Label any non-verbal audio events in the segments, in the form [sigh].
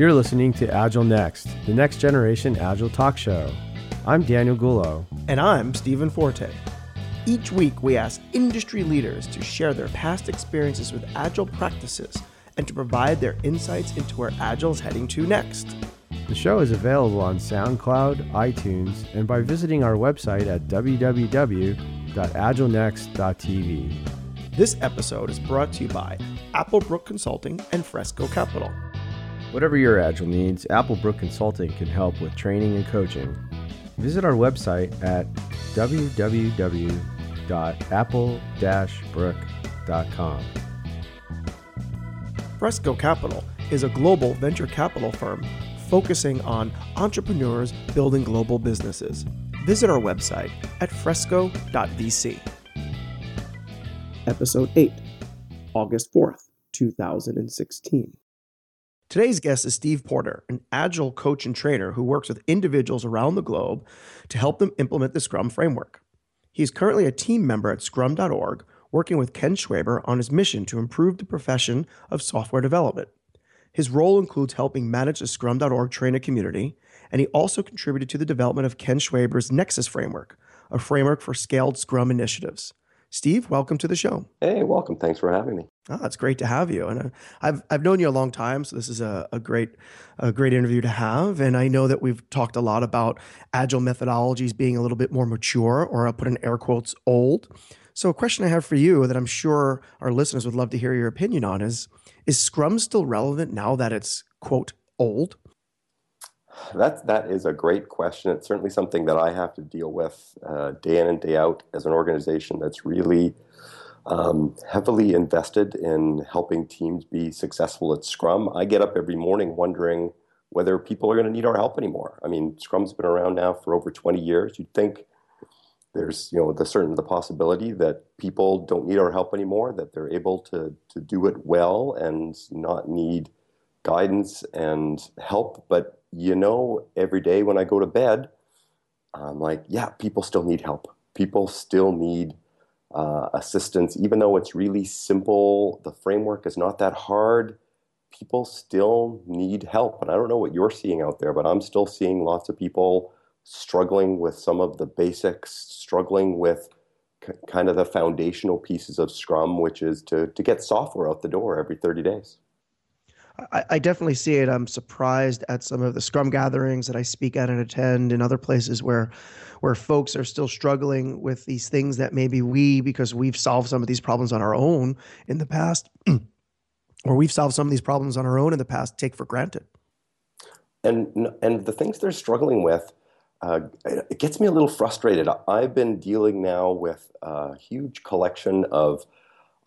You're listening to Agile Next, the next generation Agile talk show. I'm Daniel Gullo. And I'm Stephen Forte. Each week, we ask industry leaders to share their past experiences with Agile practices and to provide their insights into where Agile is heading to next. The show is available on SoundCloud, iTunes, and by visiting our website at www.agilenext.tv. This episode is brought to you by Applebrook Consulting and Fresco Capital. Whatever your Agile needs, Applebrook Consulting can help with training and coaching. Visit our website at www.apple-brook.com. Fresco Capital is a global venture capital firm focusing on entrepreneurs building global businesses. Visit our website at fresco.vc. Episode 8, August 4th, 2016. Today's guest is Steve Porter, an agile coach and trainer who works with individuals around the globe to help them implement the Scrum framework. He's currently a team member at scrum.org, working with Ken Schwaber on his mission to improve the profession of software development. His role includes helping manage the scrum.org trainer community, and he also contributed to the development of Ken Schwaber's Nexus framework, a framework for scaled Scrum initiatives. Steve, welcome to the show. Hey, welcome. Thanks for having me. Oh, it's great to have you. And uh, I've I've known you a long time, so this is a, a great a great interview to have. And I know that we've talked a lot about agile methodologies being a little bit more mature, or I'll put in air quotes, old. So a question I have for you that I'm sure our listeners would love to hear your opinion on is is Scrum still relevant now that it's quote old? That that is a great question. It's certainly something that I have to deal with uh, day in and day out as an organization that's really um, heavily invested in helping teams be successful at Scrum. I get up every morning wondering whether people are going to need our help anymore. I mean, Scrum's been around now for over 20 years. You'd think there's you know the certain the possibility that people don't need our help anymore, that they're able to to do it well and not need guidance and help, but you know, every day when I go to bed, I'm like, yeah, people still need help. People still need uh, assistance, even though it's really simple. The framework is not that hard. People still need help. And I don't know what you're seeing out there, but I'm still seeing lots of people struggling with some of the basics, struggling with c- kind of the foundational pieces of Scrum, which is to, to get software out the door every 30 days. I, I, definitely see it. I'm surprised at some of the Scrum gatherings that I speak at and attend in other places where where folks are still struggling with these things that maybe we, because we've solved some of these problems on our own in the past, [clears throat] or we've solved some of these problems on our own in the past, take for granted. And and the things they're struggling with, uh, it gets me a little frustrated. I've been dealing now with a huge collection of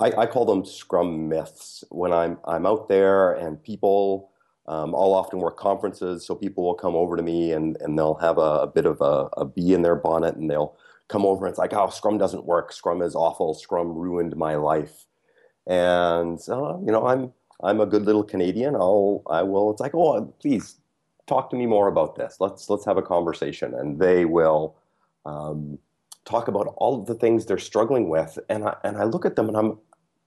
I, I, call them Scrum myths. When I'm I'm out there and people, um, I'll often work conferences, so people will come over to me and and they'll have a, a bit of a, a bee in their bonnet and they'll come over and it's like, oh, Scrum doesn't work. Scrum is awful. Scrum ruined my life. And uh, you know, I'm I'm a good little Canadian. I'll I will. It's like, oh, please talk to me more about this. Let's let's have a conversation. And they will. Um, talk about all of the things they're struggling with and I, and I look at them and I'm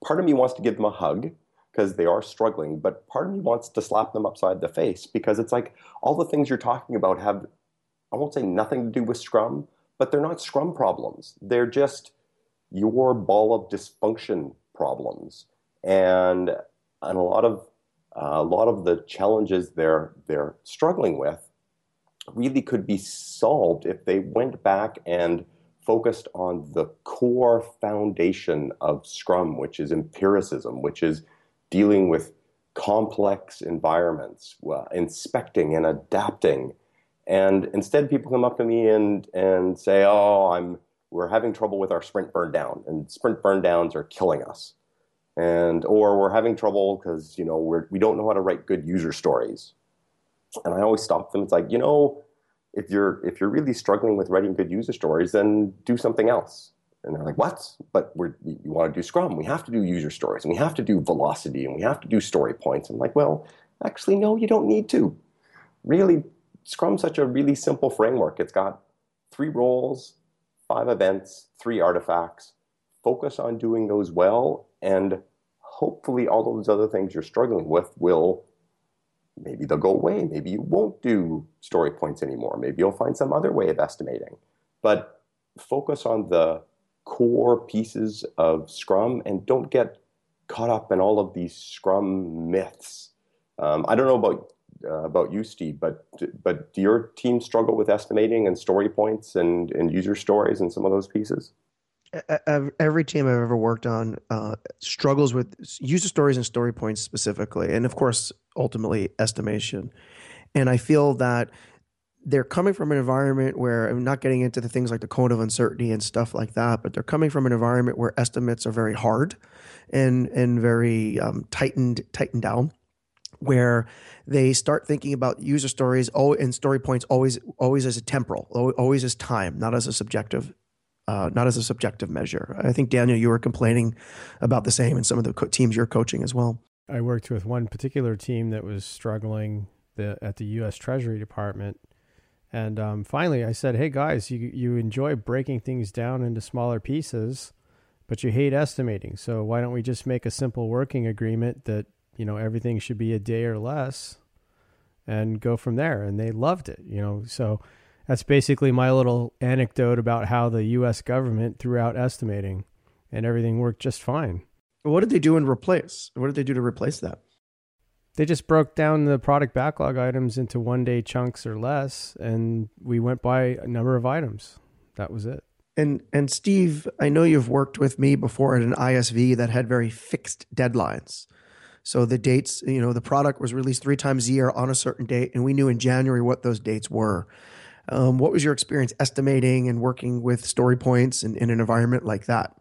part of me wants to give them a hug because they are struggling, but part of me wants to slap them upside the face because it's like all the things you're talking about have, I won't say nothing to do with Scrum, but they're not Scrum problems. They're just your ball of dysfunction problems. And, and a lot of uh, a lot of the challenges they're they're struggling with really could be solved if they went back and focused on the core foundation of Scrum, which is empiricism, which is dealing with complex environments, uh, inspecting and adapting. And instead, people come up to me and, and say, Oh, I'm, we're having trouble with our sprint burn down, and sprint burn downs are killing us. And, or we're having trouble because, you know, we're, we don't know how to write good user stories. And I always stop them. It's like, you know, if you're if you're really struggling with writing good user stories, then do something else. And they're like, what? But we, we want to do Scrum. We have to do user stories, and we have to do velocity, and we have to do story points. I'm like, well, actually, no, you don't need to. Really, Scrum's such a really simple framework. It's got three roles, five events, three artifacts. Focus on doing those well, and hopefully, all those other things you're struggling with will maybe they'll go away. Maybe you won't do story points anymore. Maybe you'll find some other way of estimating. But focus on the core pieces of Scrum and don't get caught up in all of these Scrum myths. Um, I don't know about uh, about you, Steve, but but do your team struggle with estimating and story points and and user stories and some of those pieces? Every team I've ever worked on uh, struggles with user stories and story points specifically, and of course, ultimately estimation. And I feel that they're coming from an environment where I'm not getting into the things like the cone of uncertainty and stuff like that, but they're coming from an environment where estimates are very hard and and very um, tightened tightened down where they start thinking about user stories and story points always always as a temporal, always as time, not as a subjective, uh, not as a subjective measure. I think Daniel, you were complaining about the same in some of the co- teams you're coaching as well. I worked with one particular team that was struggling the, at the U.S. Treasury Department, and um, finally I said, "Hey guys, you you enjoy breaking things down into smaller pieces." But you hate estimating. So why don't we just make a simple working agreement that you know everything should be a day or less and go from there and they loved it you know so that's basically my little anecdote about how the US government threw out estimating and everything worked just fine what did they do and replace what did they do to replace that they just broke down the product backlog items into one day chunks or less and we went by a number of items that was it and and Steve, I know you've worked with me before at an ISV that had very fixed deadlines. So the dates, you know, the product was released three times a year on a certain date, and we knew in January what those dates were. Um, what was your experience estimating and working with story points in, in an environment like that?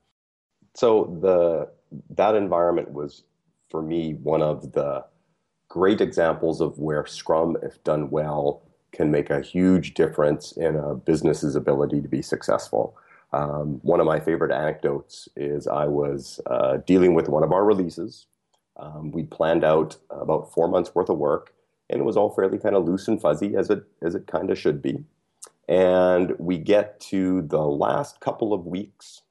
So the that environment was for me one of the great examples of where Scrum, if done well, can make a huge difference in a business's ability to be successful. Um, one of my favorite anecdotes is I was uh, dealing with one of our releases um, we planned out about four months worth of work, and it was all fairly kind of loose and fuzzy as it as it kind of should be. And we get to the last couple of weeks,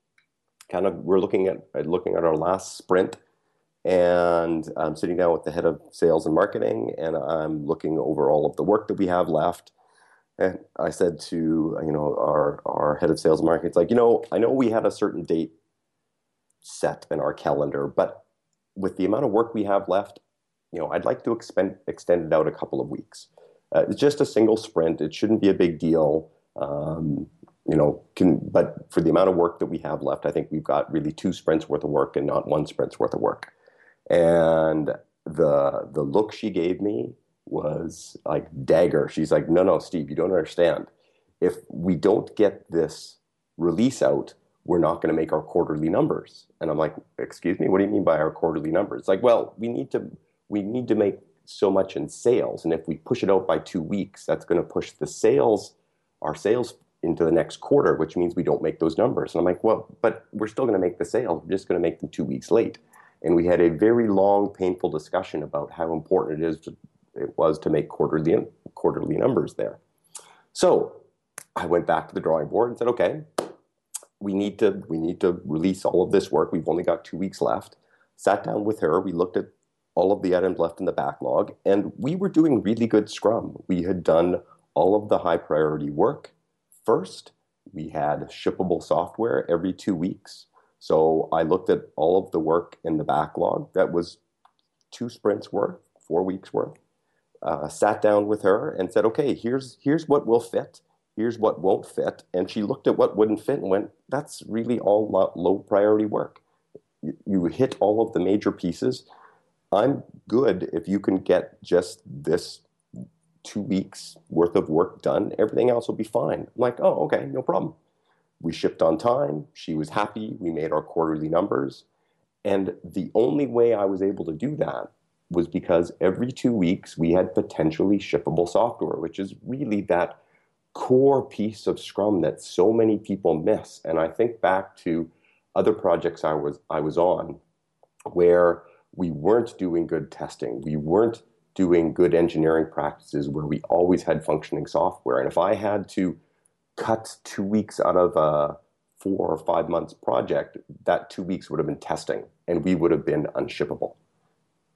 kind of we're looking at looking at our last sprint, and I'm sitting down with the head of sales and marketing, and I'm looking over all of the work that we have left. And I said to you know our our head of sales and marketing, it's like you know I know we had a certain date set in our calendar, but with the amount of work we have left, you know, I'd like to expend, extend it out a couple of weeks. Uh, it's just a single sprint. It shouldn't be a big deal. Um, you know, can, but for the amount of work that we have left, I think we've got really two sprints worth of work and not one sprint's worth of work. And the the look she gave me was like dagger. She's like, no, no, Steve, you don't understand. If we don't get this release out we're not going to make our quarterly numbers. And I'm like, excuse me, what do you mean by our quarterly numbers? It's like, well, we need to we need to make so much in sales, and if we push it out by two weeks, that's going to push the sales, our sales into the next quarter, which means we don't make those numbers. And I'm like, well, but we're still going to make the sales. We're just going to make them two weeks late. And we had a very long, painful discussion about how important it is to, it was to make quarterly quarterly numbers there. So I went back to the drawing board and said, okay, we need to we need to release all of this work. We've only got two weeks left. Sat down with her. We looked at all of the items left in the backlog, and we were doing really good Scrum. We had done all of the high priority work first. We had shippable software every two weeks. So I looked at all of the work in the backlog. That was two sprints worth, four weeks worth. Uh, sat down with her and said, "Okay, here's here's what will fit here's what won't fit. And she looked at what wouldn't fit and went, that's really all low priority work. You hit all of the major pieces. I'm good if you can get just this two weeks worth of work done. Everything else will be fine. I'm like, oh, okay, no problem. We shipped on time. She was happy. We made our quarterly numbers. And the only way I was able to do that was because every two weeks we had potentially shippable software, which is really that core piece of Scrum that so many people miss. And I think back to other projects I was I was on where we weren't doing good testing. We weren't doing good engineering practices where we always had functioning software. And if I had to cut two weeks out of a four or five months project, that two weeks would have been testing and we would have been unshippable.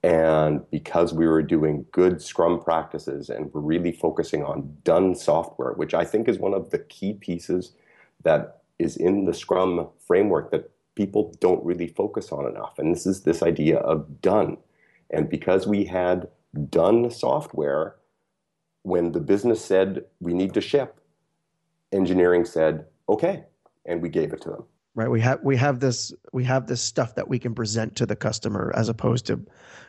And because we were doing good Scrum practices and we're really focusing on done software, which I think is one of the key pieces that is in the Scrum framework that people don't really focus on enough. And this is this idea of done. And because we had done software, when the business said we need to ship, engineering said, okay, and we gave it to them. Right we have we have this we have this stuff that we can present to the customer as opposed to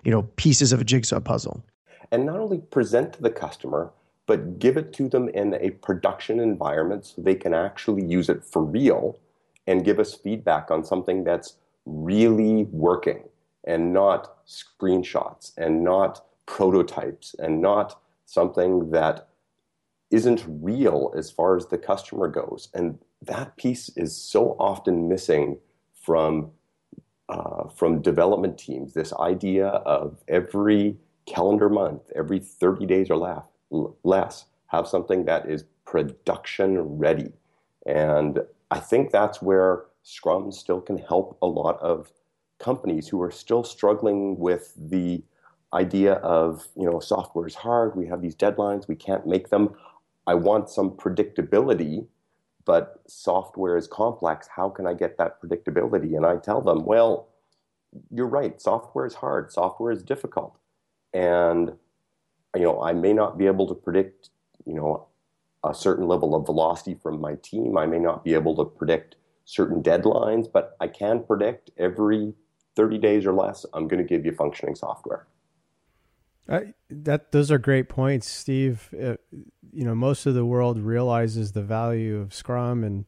you know pieces of a jigsaw puzzle. And not only present to the customer but give it to them in a production environment so they can actually use it for real and give us feedback on something that's really working and not screenshots and not prototypes and not something that isn't real as far as the customer goes and that piece is so often missing from uh, from development teams. This idea of every calendar month, every 30 days or less, less, have something that is production ready. And I think that's where Scrum still can help a lot of companies who are still struggling with the idea of, you know, software is hard, we have these deadlines, we can't make them. I want some predictability but software is complex. How can I get that predictability? And I tell them, well, you're right. Software is hard. Software is difficult. And, you know, I may not be able to predict, you know, a certain level of velocity from my team. I may not be able to predict certain deadlines, but I can predict every 30 days or less, I'm going to give you functioning software. That those are great points, Steve. Uh, you know, most of the world realizes the value of Scrum, and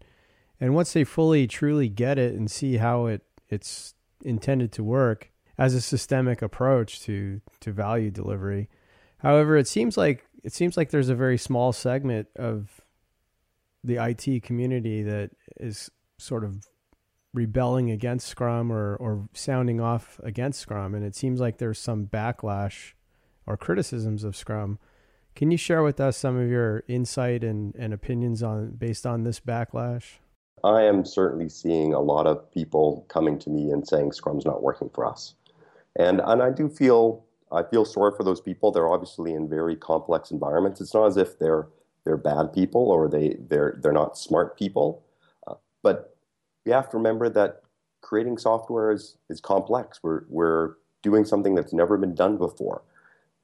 and once they fully truly get it and see how it it's intended to work as a systemic approach to to value delivery. However, it seems like it seems like there's a very small segment of the IT community that is sort of rebelling against Scrum or or sounding off against Scrum, and it seems like there's some backlash or criticisms of Scrum. Can you share with us some of your insight and, and opinions on based on this backlash? I am certainly seeing a lot of people coming to me and saying Scrum's not working for us. And and I do feel I feel sorry for those people. They're obviously in very complex environments. It's not as if they're they're bad people or they they're they're not smart people. Uh, but we have to remember that creating software is is complex. We're we're doing something that's never been done before.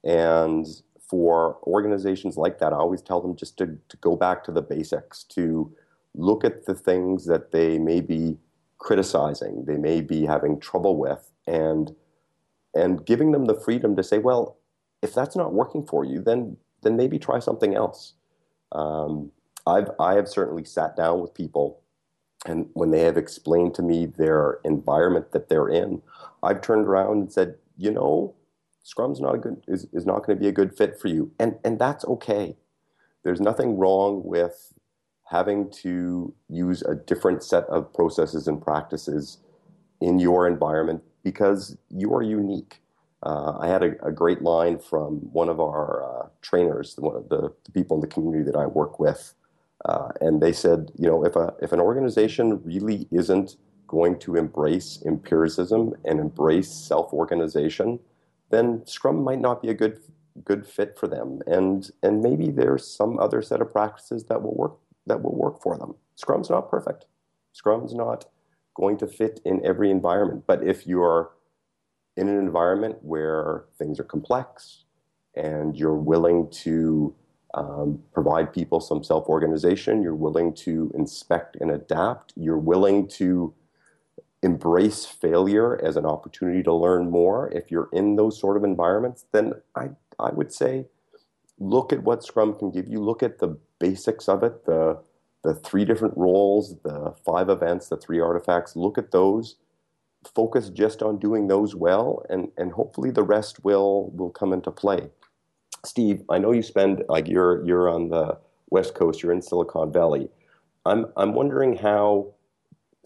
And for organizations like that, I always tell them just to, to go back to the basics, to look at the things that they may be criticizing, they may be having trouble with, and and giving them the freedom to say, well, if that's not working for you, then then maybe try something else. Um, I've I have certainly sat down with people, and when they have explained to me their environment that they're in, I've turned around and said, you know, Scrum's not a good is, is not going to be a good fit for you. And and that's okay. There's nothing wrong with having to use a different set of processes and practices in your environment because you are unique. Uh, I had a, a, great line from one of our uh, trainers, one of the, the, people in the community that I work with, uh, and they said, you know, if a if an organization really isn't going to embrace empiricism and embrace self organization, then Scrum might not be a good good fit for them. And and maybe there's some other set of practices that will work that will work for them. Scrum's not perfect. Scrum's not going to fit in every environment. But if you're in an environment where things are complex and you're willing to um, provide people some self organization, you're willing to inspect and adapt, you're willing to embrace failure as an opportunity to learn more, if you're in those sort of environments, then I, I would say look at what Scrum can give you. Look at the basics of it, the, the three different roles, the five events, the three artifacts. Look at those. Focus just on doing those well, and, and hopefully the rest will, will come into play. Steve, I know you spend, like you're, you're on the West Coast, you're in Silicon Valley. I'm, I'm wondering how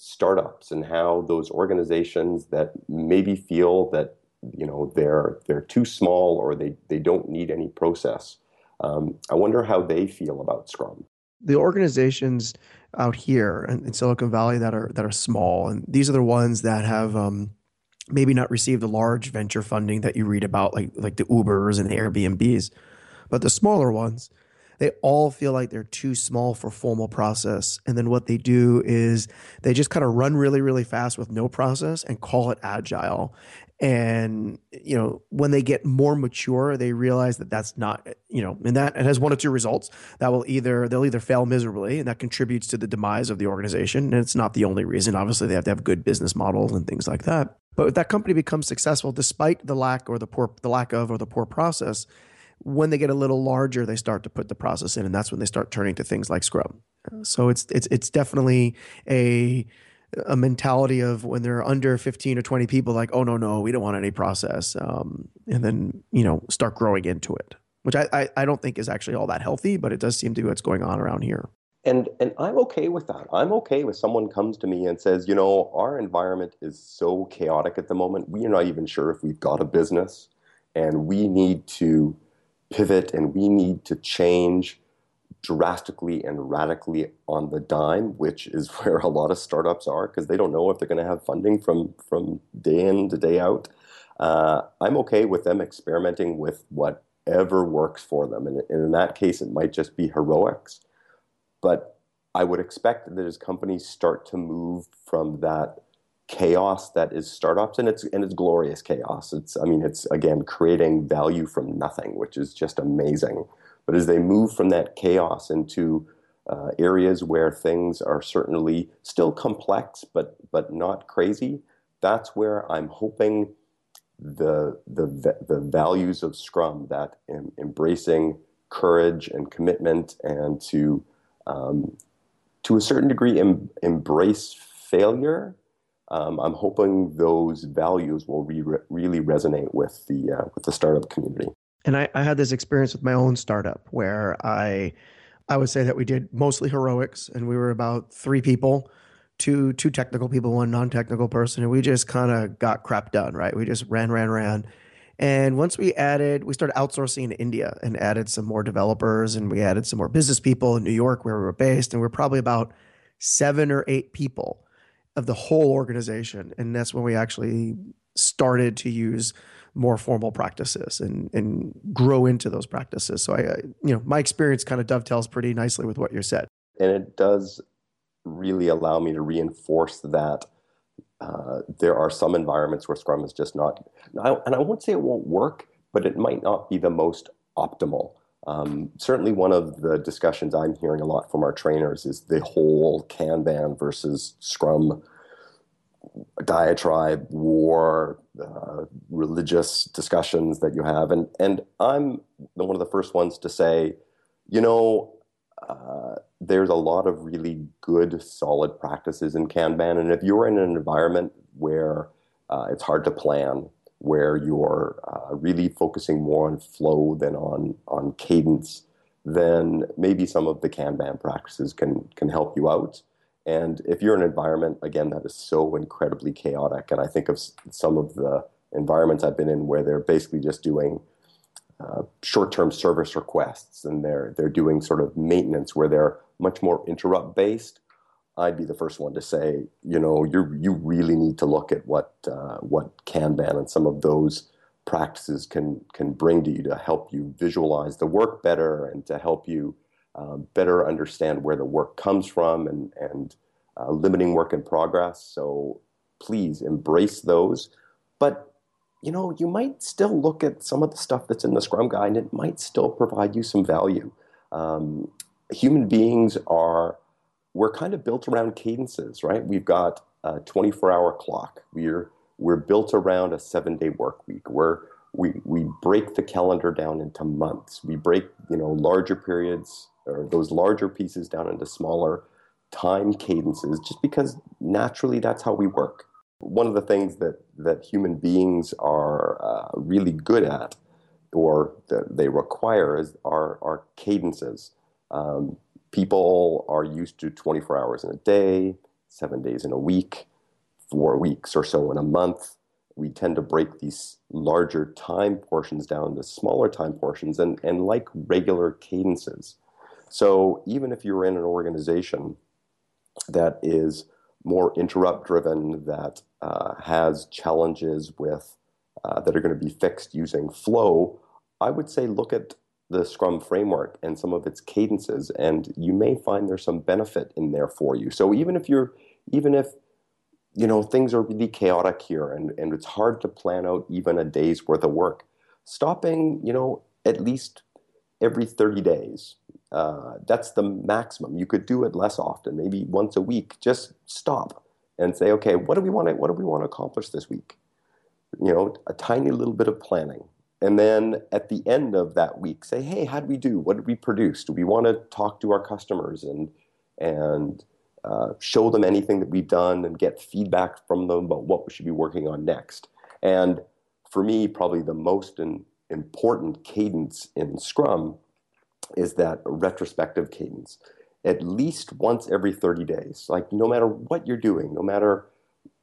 startups and how those organizations that maybe feel that you know they're they're too small or they they don't need any process. Um, I wonder how they feel about Scrum. The organizations out here in, in, Silicon Valley that are that are small, and these are the ones that have um, maybe not receive the large venture funding that you read about, like like the Ubers and the Airbnbs, but the smaller ones, they all feel like they're too small for formal process. And then what they do is they just kind of run really, really fast with no process and call it agile. And you know, when they get more mature, they realize that that's not you know, and that it has one or two results that will either they'll either fail miserably, and that contributes to the demise of the organization. And it's not the only reason. Obviously, they have to have good business models and things like that. But if that company becomes successful despite the lack or the poor the lack of or the poor process, when they get a little larger, they start to put the process in, and that's when they start turning to things like Scrum. So it's it's it's definitely a a mentality of when they're under 15 or 20 people, like, oh no, no, we don't want any process. Um, and then, you know, start growing into it, which I, I, I don't think is actually all that healthy, but it does seem to be what's going on around here. And and I'm okay with that. I'm okay with someone comes to me and says, you know, our environment is so chaotic at the moment. We are not even sure if we've got a business and we need to pivot and we need to change drastically and radically on the dime, which is [laughs] where a lot of startups are because they don't know if they're going to have funding from from day in to day out. Uh, I'm okay with them experimenting with whatever works for them, and, and in that case, it might just be heroics. But I would expect that as companies start to move from that chaos that is startups and it's and it's glorious chaos it's i mean it's again creating value from nothing which is just amazing but as they move from that chaos into uh, areas where things are certainly still complex, but but not crazy, that's where I'm hoping the the the values of Scrum, that em- embracing courage and commitment, and to um, to a certain degree em- embrace failure. Um, I'm hoping those values will re- really resonate with the uh, with the startup community and I, I had this experience with my own startup where I I would say that we did mostly heroics and we were about three people, two two technical people, one non-technical person, and we just kind of got crap done, right? We just ran, ran, ran. And once we added, we started outsourcing in India and added some more developers and we added some more business people in New York where we were based. And we're probably about seven or eight people of the whole organization. And that's when we actually started to use more formal practices and and grow into those practices. So I, I you know, my experience kind of dovetails pretty nicely with what you said. And it does really allow me to reinforce that uh, there are some environments where Scrum is just not, and I won't say it won't work, but it might not be the most optimal. Um, certainly, one of the discussions I'm hearing a lot from our trainers is the whole Kanban versus Scrum diatribe, war, uh, religious discussions that you have, and and I'm one of the first ones to say, you know, uh, there's a lot of really good, solid practices in Kanban, and if you're in an environment where uh, it's hard to plan, where you're uh, really focusing more on flow than on on cadence, then maybe some of the Kanban practices can can help you out. And if you're in an environment, again, that is so incredibly chaotic, and I think of some of the environments I've been in where they're basically just doing uh, short-term service requests and they're they're doing sort of maintenance where they're much more interrupt based. I'd be the first one to say, you know, you you really need to look at what uh, what Kanban and some of those practices can can bring to you to help you visualize the work better and to help you um, better understand where the work comes from and, and uh, limiting work in progress. So please embrace those. But you know, you might still look at some of the stuff that's in the Scrum Guide, and it might still provide you some value. Um, human beings are we're kind of built around cadences, right? We've got a 24-hour clock. We're we're built around a seven-day work week. We're we we break the calendar down into months. We break you know larger periods or those larger pieces down into smaller time cadences just because naturally that's how we work. One of the things that, that human beings are uh, really good at or that they require is our, our cadences. Um, people are used to 24 hours in a day, seven days in a week, four weeks or so in a month. We tend to break these larger time portions down to smaller time portions and, and like regular cadences. So even if you're in an organization that is more interrupt driven, that uh, has challenges with uh, that are going to be fixed using flow, I would say look at the Scrum framework and some of its cadences, and you may find there's some benefit in there for you. So even if you're, even if you know things are really chaotic here and, and it's hard to plan out even a day's worth of work, stopping, you know, at least every 30 days. Uh, that's the maximum. You could do it less often, maybe once a week. Just stop and say, okay, what do we want to what do we want to accomplish this week? You know, a tiny little bit of planning. And then at the end of that week, say, hey, how did we do? What did we produce? Do we want to talk to our customers and and uh, show them anything that we've done and get feedback from them about what we should be working on next? And for me, probably the most in, important cadence in Scrum is that retrospective cadence. At least once every 30 days. Like, no matter what you're doing, no matter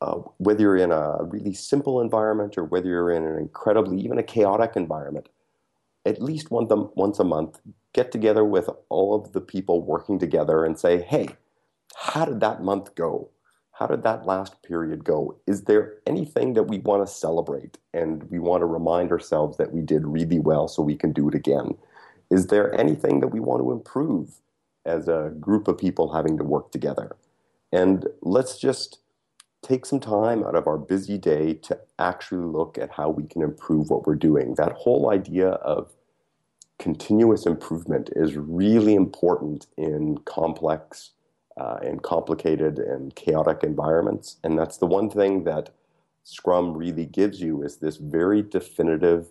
uh, whether you're in a really simple environment or whether you're in an incredibly, even a chaotic environment, at least once a, once a month, get together with all of the people working together and say, hey, how did that month go? How did that last period go? Is there anything that we want to celebrate and we want to remind ourselves that we did really well so we can do it again? Is there anything that we want to improve as a group of people having to work together? And let's just take some time out of our busy day to actually look at how we can improve what we're doing. That whole idea of continuous improvement is really important in complex uh, in complicated and chaotic environments. And that's the one thing that Scrum really gives you is this very definitive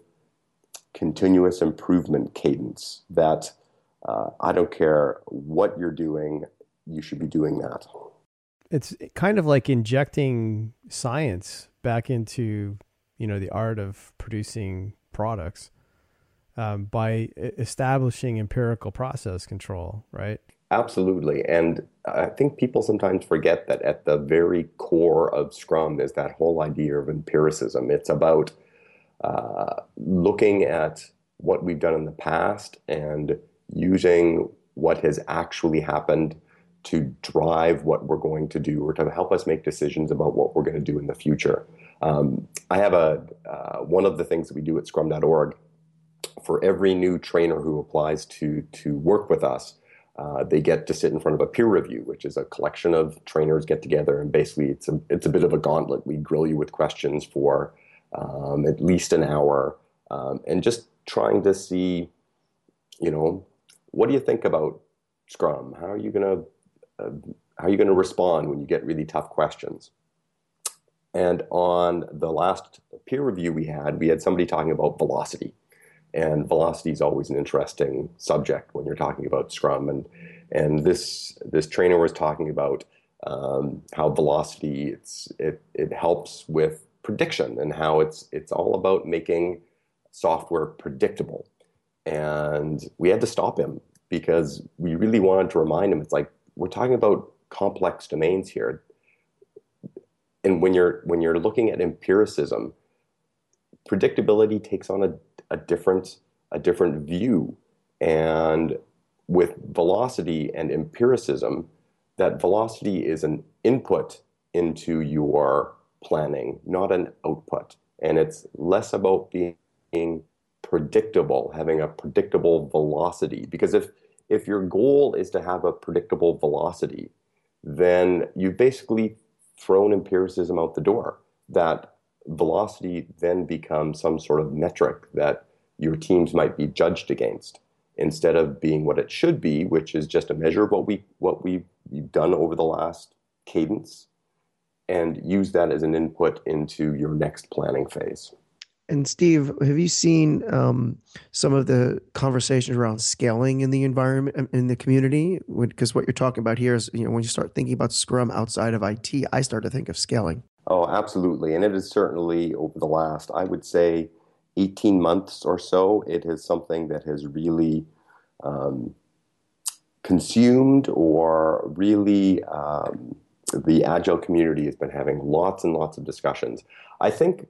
continuous improvement cadence that uh, I don't care what you're doing, you should be doing that. It's kind of like injecting science back into, you know, the art of producing products um, by establishing empirical process control, right? Absolutely. And I think people sometimes forget that at the very core of Scrum is that whole idea of empiricism. It's about uh, looking at what we've done in the past and using what has actually happened to drive what we're going to do or to help us make decisions about what we're going to do in the future. Um, I have a uh, one of the things that we do at Scrum.org for every new trainer who applies to to work with us uh, they get to sit in front of a peer review, which is a collection of trainers get together, and basically it's a it's a bit of a gauntlet. We grill you with questions for um, at least an hour, um, and just trying to see, you know, what do you think about Scrum? How are you gonna how are you gonna respond when you get really tough questions? And on the last peer review we had, we had somebody talking about velocity and velocity is always an interesting subject when you're talking about Scrum. And and this this trainer was talking about um, how velocity it's it it helps with prediction and how it's it's all about making software predictable. And we had to stop him because we really wanted to remind him it's like we're talking about complex domains here. And when you're when you're looking at empiricism, predictability takes on a a different a different view. And with velocity and empiricism, that velocity is an input into your planning, not an output. And it's less about being predictable, having a predictable velocity. Because if if your goal is to have a predictable velocity, then you've basically thrown empiricism out the door. That velocity then becomes some sort of metric that your teams might be judged against instead of being what it should be, which is just a measure of what we what we've done over the last cadence, and use that as an input into your next planning phase. And Steve, have you seen um, some of the conversations around scaling in the environment in the community? Because what you're talking about here is, you know, when you start thinking about Scrum outside of IT, I start to think of scaling. Oh, absolutely. And it is certainly over the last, I would say, 18 months or so, it is something that has really um, consumed or really um, the Agile community has been having lots and lots of discussions. I think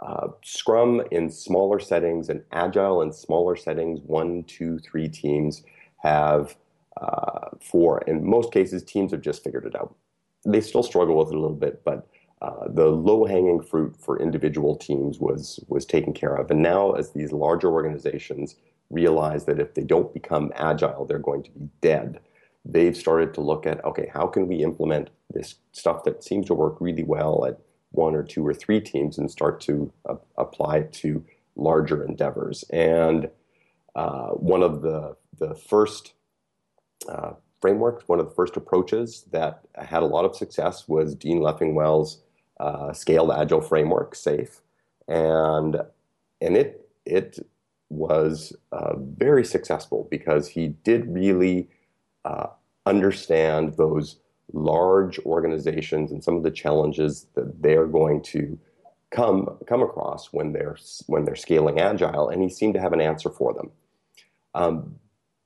uh, Scrum in smaller settings and Agile in smaller settings, one, two, three teams have, uh, for in most cases, teams have just figured it out they still struggle with it a little bit, but uh, the low-hanging fruit for individual teams was was taken care of. And now, as these larger organizations realize that if they don't become agile, they're going to be dead, they've started to look at okay, how can we implement this stuff that seems to work really well at one or two or three teams and start to uh, apply it to larger endeavors. And uh, one of the the first uh, frameworks, one of the first approaches that had a lot of success was Dean Leffingwell's uh, scaled agile framework, SAFe, and and it it was uh, very successful because he did really uh, understand those large organizations and some of the challenges that they're going to come come across when they're when they're scaling agile, and he seemed to have an answer for them. Um,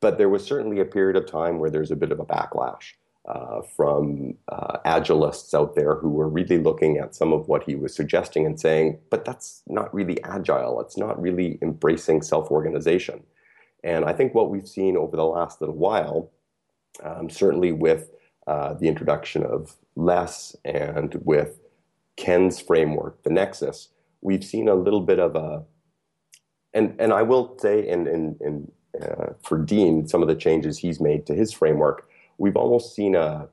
but there was certainly a period of time where there's a bit of a backlash uh, from uh, agilists out there who were really looking at some of what he was suggesting and saying, but that's not really agile. It's not really embracing self organization. And I think what we've seen over the last little while, um, certainly with uh, the introduction of LeSS and with Ken's framework, the Nexus, we've seen a little bit of a, and, and I will say, in, in, in uh, for Dean, some of the changes he's made to his framework, we've almost seen a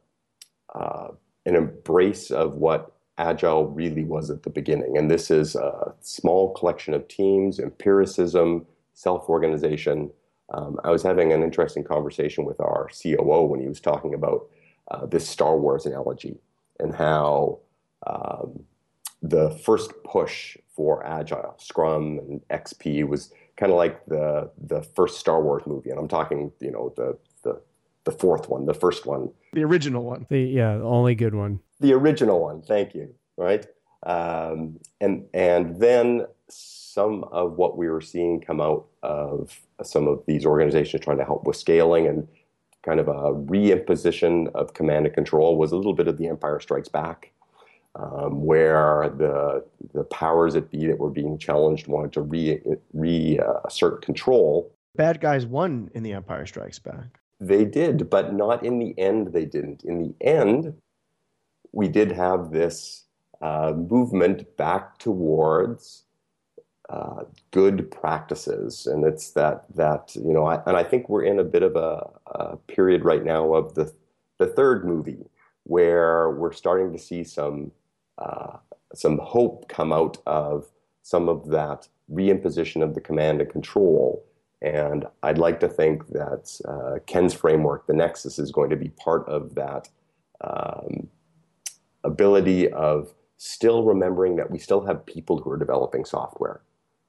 uh, an embrace of what agile really was at the beginning. And this is a small collection of teams, empiricism, self-organization. Um, I was having an interesting conversation with our COO when he was talking about uh, this Star Wars analogy and how um, the first push for agile, Scrum and XP, was kind of like the the first Star Wars movie, and I'm talking, you know, the the the fourth one, the first one, the original one, the yeah, the only good one, the original one. Thank you. Right, um, and and then some of what we were seeing come out of some of these organizations trying to help with scaling and kind of a reimposition of command and control was a little bit of the Empire Strikes Back um, where the the powers that be that were being challenged wanted to re reassert uh, control. Bad guys won in the Empire Strikes Back. They did, but not in the end. They didn't. In the end, we did have this uh, movement back towards uh, good practices, and it's that that you know, I, and I think we're in a bit of a, a period right now of the the third movie where we're starting to see some uh, some hope come out of some of that reimposition of the command and control. And I'd like to think that uh, Ken's framework, the Nexus, is going to be part of that um, ability of still remembering that we still have people who are developing software.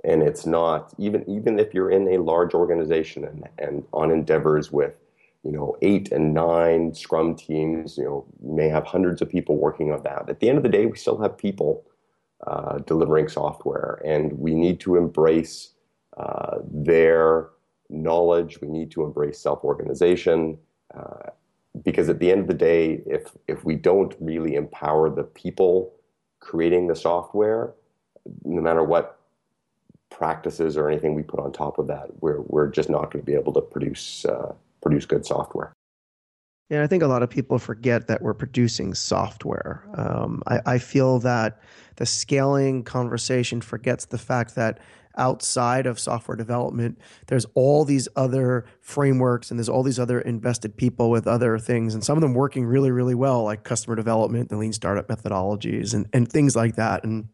And it's not, even, even if you're in a large organization and, and on endeavors with you know, eight and nine Scrum teams, you know, may have hundreds of people working on that. At the end of the day, we still have people uh, delivering software, and we need to embrace uh, their knowledge. We need to embrace self-organization, uh, because at the end of the day, if if we don't really empower the people creating the software, no matter what practices or anything we put on top of that, we're we're just not going to be able to produce uh, produce good software. Yeah, I think a lot of people forget that we're producing software. Um, I, I feel that the scaling conversation forgets the fact that outside of software development, there's all these other frameworks and there's all these other invested people with other things, and some of them working really, really well, like customer development, the lean startup methodologies, and, and things like that. And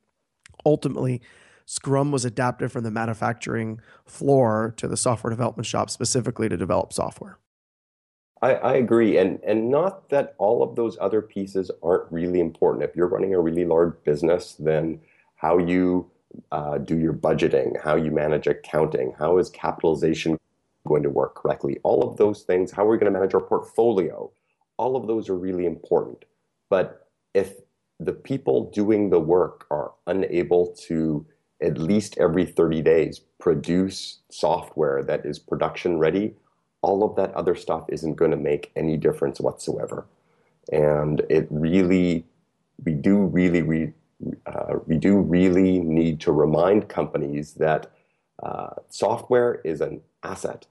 ultimately, Scrum was adapted from the manufacturing floor to the software development shop specifically to develop software. I, I, agree, and and not that all of those other pieces aren't really important. If you're running a really large business, then how you uh, do your budgeting, how you manage accounting, how is capitalization going to work correctly, all of those things, how are we going to manage our portfolio, all of those are really important. But if the people doing the work are unable to at least every 30 days produce software that is production ready, all of that other stuff isn't going to make any difference whatsoever. And it really, we do really, re, uh, we do really need to remind companies that uh, software is an asset.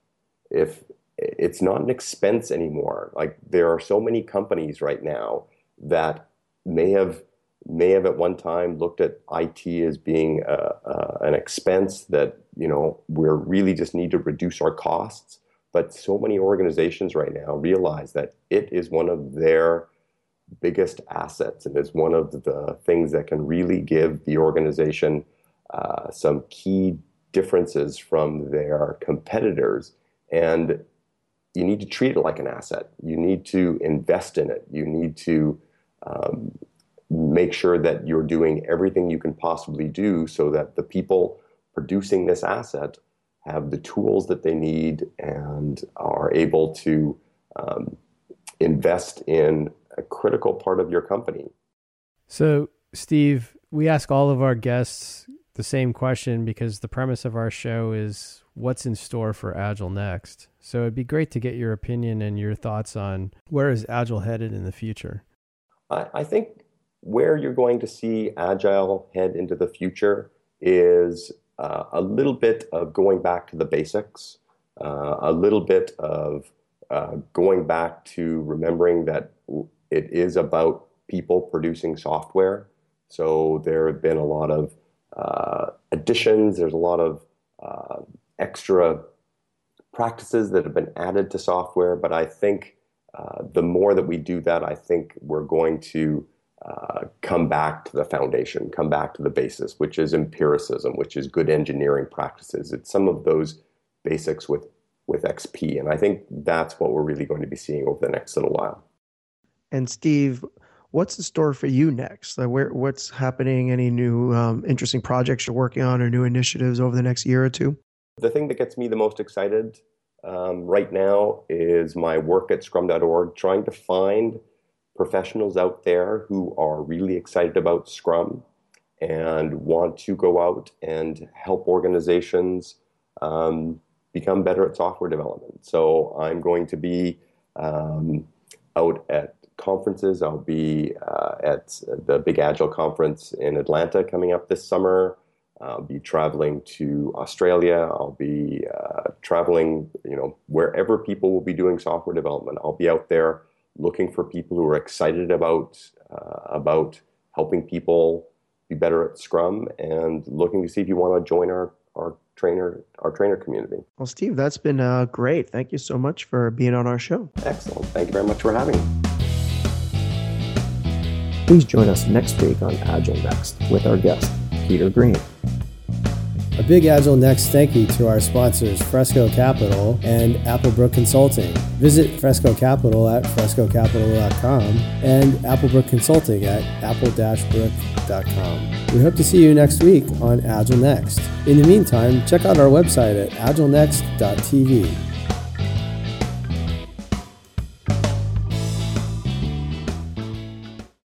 If it's not an expense anymore, like there are so many companies right now that may have may have at one time looked at IT as being a, a, an expense that you know we really just need to reduce our costs. But so many organizations right now realize that it is one of their biggest assets and is one of the things that can really give the organization uh, some key differences from their competitors. And you need to treat it like an asset. You need to invest in it. You need to um, make sure that you're doing everything you can possibly do so that the people producing this asset have the tools that they need and are able to um, invest in a critical part of your company. So, Steve, we ask all of our guests the same question because the premise of our show is what's in store for Agile next. So, it'd be great to get your opinion and your thoughts on where is Agile headed in the future. I, I think where you're going to see Agile head into the future is uh, a little bit of going back to the basics, uh, a little bit of uh, going back to remembering that it is about people producing software. So there have been a lot of uh, additions, there's a lot of uh, extra practices that have been added to software, but I think uh, the more that we do that, I think we're going to uh, come back to the foundation, come back to the basis, which is empiricism, which is good engineering practices. It's some of those basics with, with XP. And I think that's what we're really going to be seeing over the next little while. And Steve, what's in store for you next? Like where, what's happening? Any new um, interesting projects you're working on or new initiatives over the next year or two? The thing that gets me the most excited um, right now is my work at scrum.org, trying to find professionals out there who are really excited about Scrum and want to go out and help organizations um, become better at software development. So I'm going to be um, out at conferences. I'll be uh, at the Big Agile conference in Atlanta coming up this summer. I'll be traveling to Australia. I'll be uh, traveling, you know, wherever people will be doing software development. I'll be out there looking for people who are excited about uh, about helping people be better at Scrum, and looking to see if you want to join our our trainer our trainer community. Well, Steve, that's been uh, great. Thank you so much for being on our show. Excellent. Thank you very much for having me. Please join us next week on Agile Next with our guest, Peter Green. Big Agile Next thank you to our sponsors, Fresco Capital and Applebrook Consulting. Visit Fresco Capital at frescocapital.com and Applebrook Consulting at apple-brook.com. We hope to see you next week on Agile Next. In the meantime, check out our website at agilenext.tv.